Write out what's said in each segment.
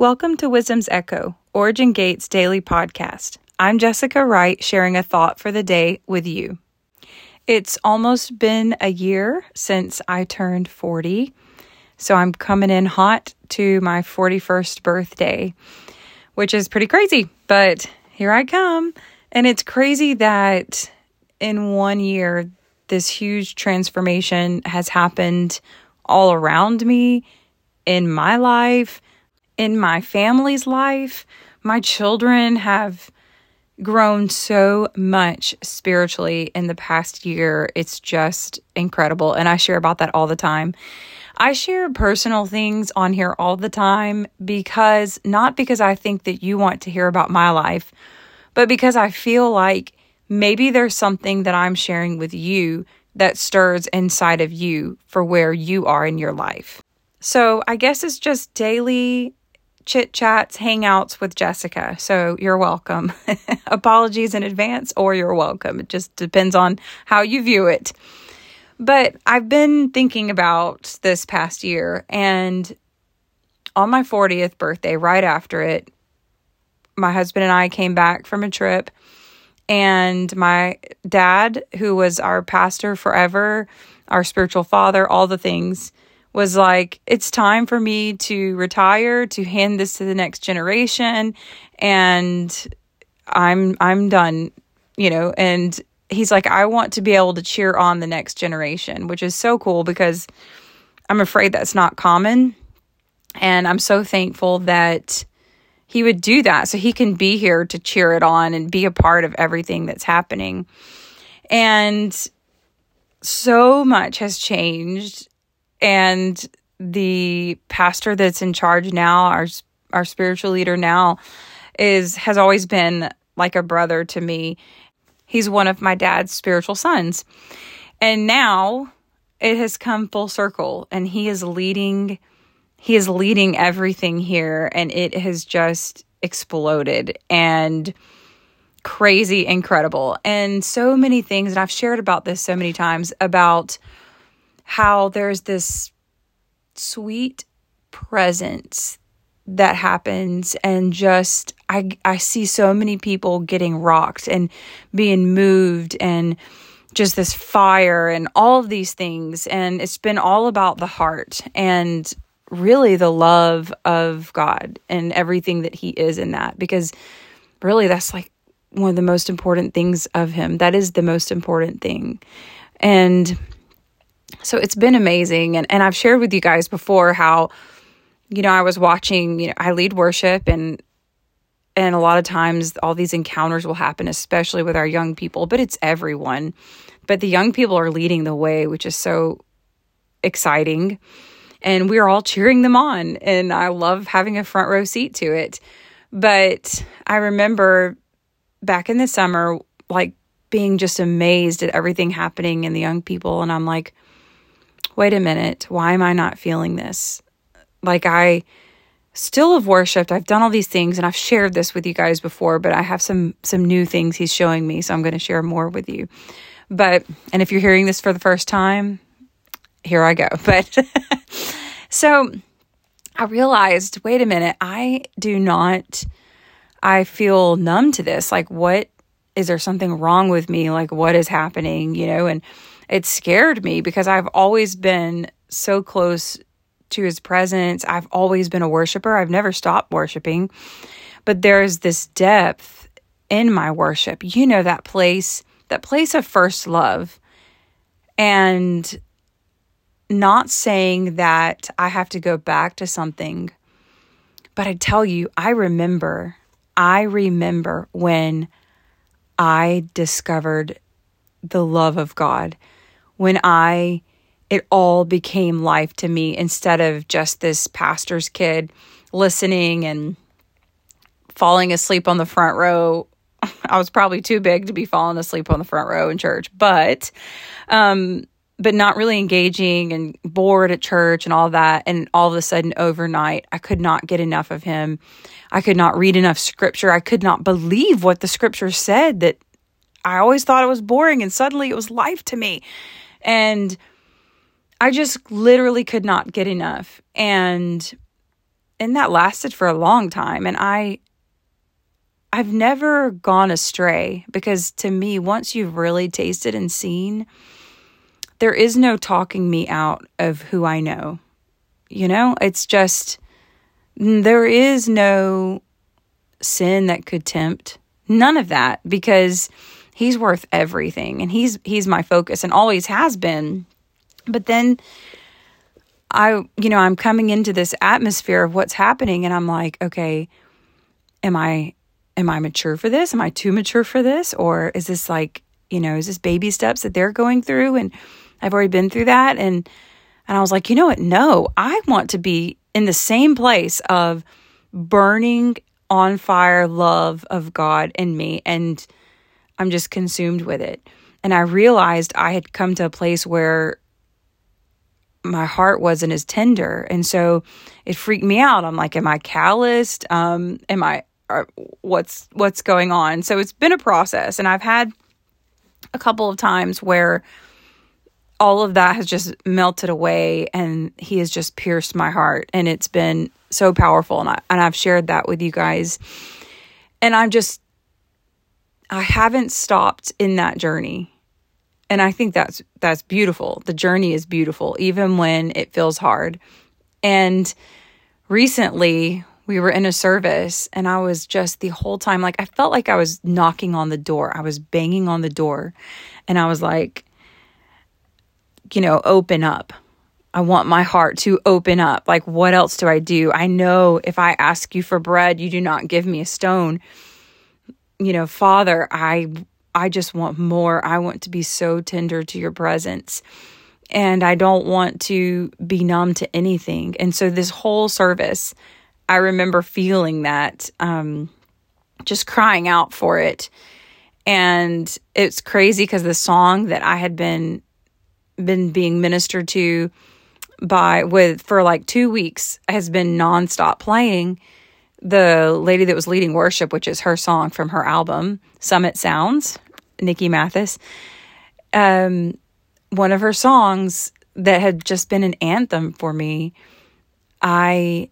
Welcome to Wisdom's Echo, Origin Gates daily podcast. I'm Jessica Wright, sharing a thought for the day with you. It's almost been a year since I turned 40, so I'm coming in hot to my 41st birthday, which is pretty crazy, but here I come. And it's crazy that in one year, this huge transformation has happened all around me in my life in my family's life. My children have grown so much spiritually in the past year. It's just incredible. And I share about that all the time. I share personal things on here all the time because not because I think that you want to hear about my life, but because I feel like maybe there's something that I'm sharing with you that stirs inside of you for where you are in your life. So I guess it's just daily chit chats, hangouts with Jessica. So you're welcome. Apologies in advance, or you're welcome. It just depends on how you view it. But I've been thinking about this past year, and on my 40th birthday, right after it, my husband and I came back from a trip, and my dad, who was our pastor forever, our spiritual father, all the things, was like, it's time for me to retire, to hand this to the next generation, and I'm I'm done, you know, and he's like, I want to be able to cheer on the next generation, which is so cool because I'm afraid that's not common. And I'm so thankful that he would do that so he can be here to cheer it on and be a part of everything that's happening. And so much has changed and the pastor that's in charge now, our our spiritual leader now, is has always been like a brother to me. He's one of my dad's spiritual sons. And now it has come full circle and he is leading he is leading everything here and it has just exploded and crazy incredible and so many things and I've shared about this so many times about how there's this sweet presence that happens and just I I see so many people getting rocked and being moved and just this fire and all of these things. And it's been all about the heart and really the love of God and everything that he is in that because really that's like one of the most important things of him. That is the most important thing. And so it's been amazing. And, and I've shared with you guys before how, you know, I was watching, you know, I lead worship and and a lot of times all these encounters will happen, especially with our young people, but it's everyone. But the young people are leading the way, which is so exciting. And we're all cheering them on. And I love having a front row seat to it. But I remember back in the summer, like being just amazed at everything happening in the young people. And I'm like, wait a minute, why am I not feeling this? Like, I still have worshiped. I've done all these things and I've shared this with you guys before, but I have some some new things he's showing me, so I'm going to share more with you. But and if you're hearing this for the first time, here I go. But so I realized, wait a minute, I do not I feel numb to this. Like what is there something wrong with me? Like what is happening, you know? And it scared me because I've always been so close to his presence. I've always been a worshiper. I've never stopped worshiping. But there's this depth in my worship. You know that place, that place of first love. And not saying that I have to go back to something, but I tell you, I remember, I remember when I discovered the love of God when I it all became life to me instead of just this pastor's kid listening and falling asleep on the front row. I was probably too big to be falling asleep on the front row in church, but um but not really engaging and bored at church and all that and all of a sudden overnight I could not get enough of him. I could not read enough scripture. I could not believe what the scripture said that I always thought it was boring and suddenly it was life to me. And I just literally could not get enough. And and that lasted for a long time and I I've never gone astray because to me once you've really tasted and seen there is no talking me out of who I know. You know, it's just there is no sin that could tempt. None of that because he's worth everything and he's he's my focus and always has been. But then I, you know, I'm coming into this atmosphere of what's happening and I'm like, okay, am I am I mature for this? Am I too mature for this? Or is this like, you know, is this baby steps that they're going through and I've already been through that and and I was like, you know what? No, I want to be in the same place of burning on fire love of God in me and I'm just consumed with it. And I realized I had come to a place where my heart wasn't as tender. And so it freaked me out. I'm like am i calloused? Um am i what's what's going on? So it's been a process. And i've had a couple of times where all of that has just melted away and he has just pierced my heart. And it's been so powerful. And I and I've shared that with you guys. And I'm just I haven't stopped in that journey and I think that's that's beautiful. The journey is beautiful even when it feels hard. And recently we were in a service and I was just the whole time like I felt like I was knocking on the door. I was banging on the door and I was like you know, open up. I want my heart to open up. Like what else do I do? I know if I ask you for bread, you do not give me a stone. You know, Father, I I just want more. I want to be so tender to your presence. And I don't want to be numb to anything. And so this whole service, I remember feeling that, um, just crying out for it. And it's crazy because the song that I had been been being ministered to by with for like two weeks has been nonstop playing the lady that was leading worship, which is her song from her album, Summit Sounds, Nikki Mathis. Um, one of her songs that had just been an anthem for me. I,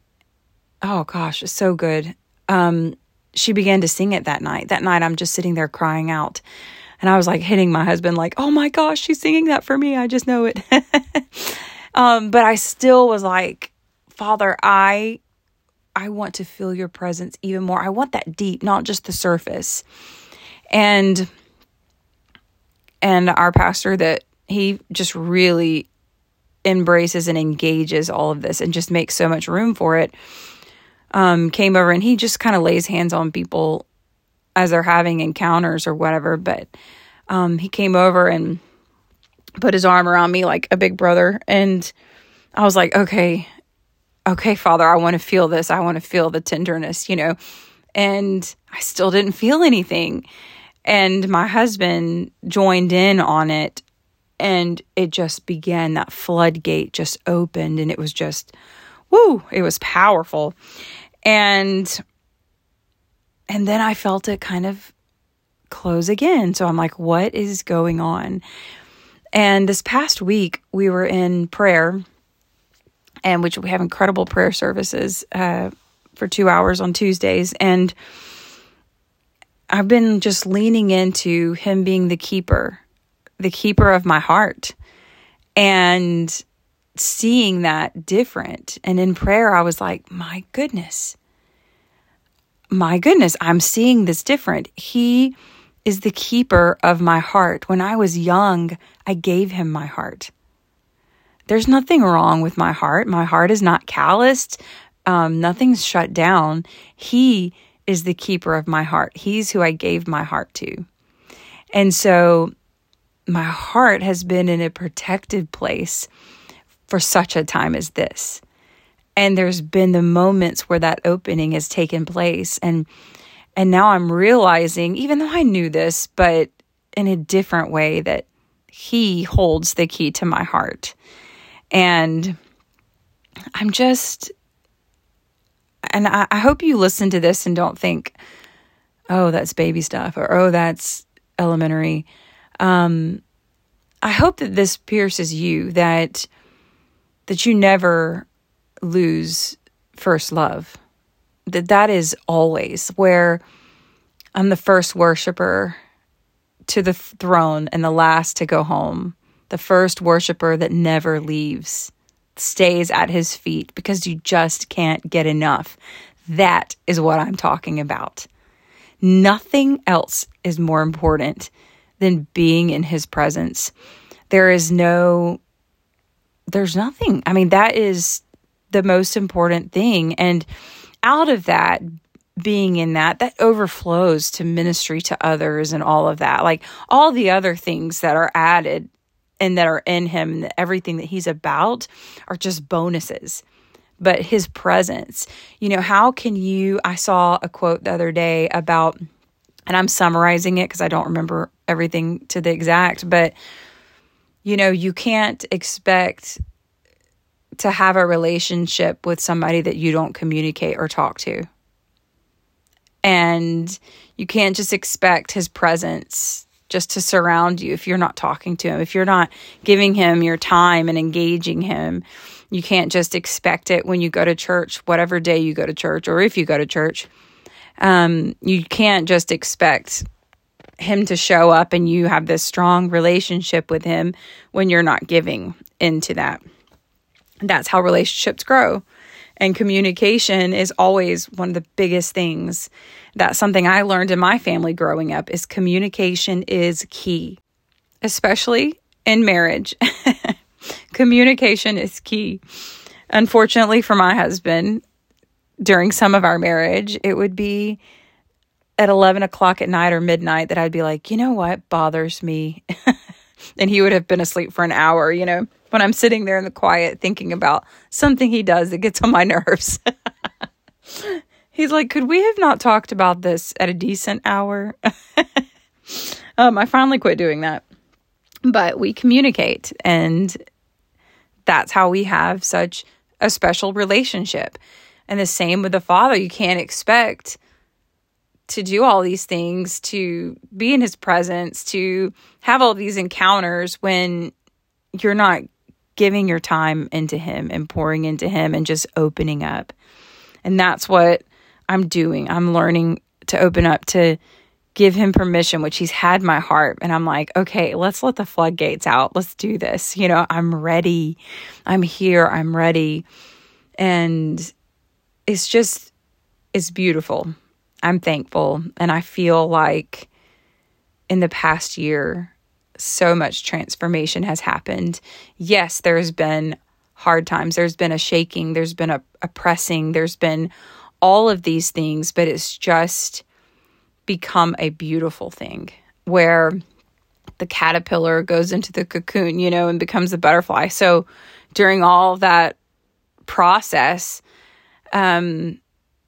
oh gosh, so good. Um, she began to sing it that night. That night, I'm just sitting there crying out. And I was like hitting my husband, like, oh my gosh, she's singing that for me. I just know it. um, but I still was like, Father, I I want to feel your presence even more. I want that deep, not just the surface. And and our pastor that he just really embraces and engages all of this and just makes so much room for it. Um, came over and he just kind of lays hands on people as they're having encounters or whatever. But um, he came over and put his arm around me like a big brother. And I was like, okay, okay, Father, I want to feel this. I want to feel the tenderness, you know. And I still didn't feel anything. And my husband joined in on it. And it just began, that floodgate just opened. And it was just, woo, it was powerful. And and then I felt it kind of close again. So I'm like, what is going on? And this past week, we were in prayer and which we have incredible prayer services uh, for two hours on Tuesdays. And I've been just leaning into Him being the keeper, the keeper of my heart, and seeing that different. And in prayer, I was like, my goodness, my goodness, I'm seeing this different. He is the keeper of my heart. When I was young, I gave him my heart. There's nothing wrong with my heart. My heart is not calloused. Um, nothing's shut down. He is the keeper of my heart. He's who I gave my heart to. And so my heart has been in a protected place for such a time as this. And there's been the moments where that opening has taken place. And and now I'm realizing, even though I knew this, but in a different way, that he holds the key to my heart. And I'm just, and I, I, hope you listen to this and don't think, oh, that's baby stuff or oh, that's elementary. Um, I hope that this pierces you that that you never lose first love. That that is always where I'm the first worshiper to the throne and the last to go home. The first worshiper that never leaves, stays at his feet because you just can't get enough. That is what I'm talking about. Nothing else is more important than being in his presence. There is no, there's nothing. I mean, that is the most important thing. And out of that, being in that, that overflows to ministry to others and all of that. Like all the other things that are added and that are in him, and everything that he's about are just bonuses. But his presence, you know, how can you? I saw a quote the other day about, and I'm summarizing it because I don't remember everything to the exact, but, you know, you can't expect to have a relationship with somebody that you don't communicate or talk to. And you can't just expect his presence just to surround you if you're not talking to him, if you're not giving him your time and engaging him. You can't just expect it when you go to church, whatever day you go to church, or if you go to church. Um, you can't just expect him to show up and you have this strong relationship with him when you're not giving into that. That's how relationships grow. And communication is always one of the biggest things. That's something I learned in my family growing up is communication is key, especially in marriage. communication is key. Unfortunately for my husband, during some of our marriage, it would be at 11 o'clock at night or midnight that I'd be like, you know what bothers me? and he would have been asleep for an hour, you know when I'm sitting there in the quiet thinking about something he does that gets on my nerves. He's like, Could we have not talked about this at a decent hour? um, I finally quit doing that. But we communicate, and that's how we have such a special relationship. And the same with the Father. You can't expect to do all these things, to be in his presence, to have all these encounters when you're not giving your time into Him and pouring into Him and just opening up. And that's what I'm doing. I'm learning to open up to give Him permission, which He's had my heart. And I'm like, okay, let's let the floodgates out. Let's do this. You know, I'm ready. I'm here. I'm ready. And it's just, it's beautiful. I'm thankful. And I feel like in the past year, so much transformation has happened. Yes, there's been hard times, there's been a shaking, there's been a, a pressing, there's been all of these things, but it's just become a beautiful thing where the caterpillar goes into the cocoon, you know, and becomes a butterfly. So during all that process, um,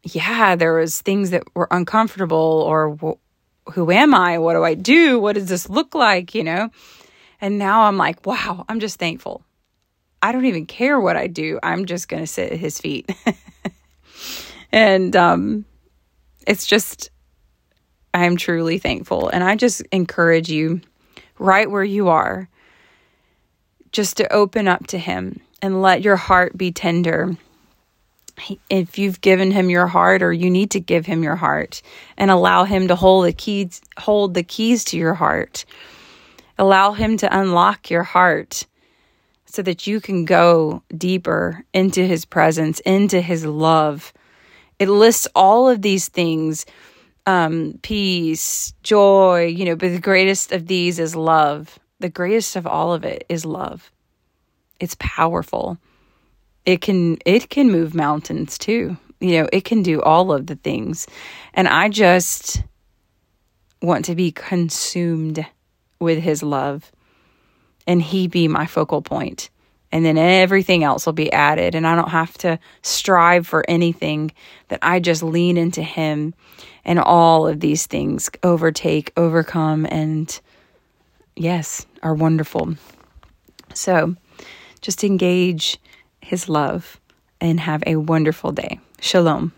yeah, there was things that were uncomfortable or who am I? What do I do? What does this look like? You know? And now I'm like, wow, I'm just thankful. I don't even care what I do. I'm just going to sit at his feet. and um, it's just, I'm truly thankful. And I just encourage you, right where you are, just to open up to him and let your heart be tender if you've given him your heart or you need to give him your heart and allow him to hold the keys hold the keys to your heart allow him to unlock your heart so that you can go deeper into his presence into his love. It lists all of these things um, peace joy you know but the greatest of these is love. The greatest of all of it is love. It's powerful it can it can move mountains too. You know it can do all of the things. And i just want to be consumed with his love and he be my focal point. And then everything else will be added and i don't have to strive for anything that i just lean into him and all of these things overtake overcome and yes are wonderful. So just engage his love and have a wonderful day. Shalom.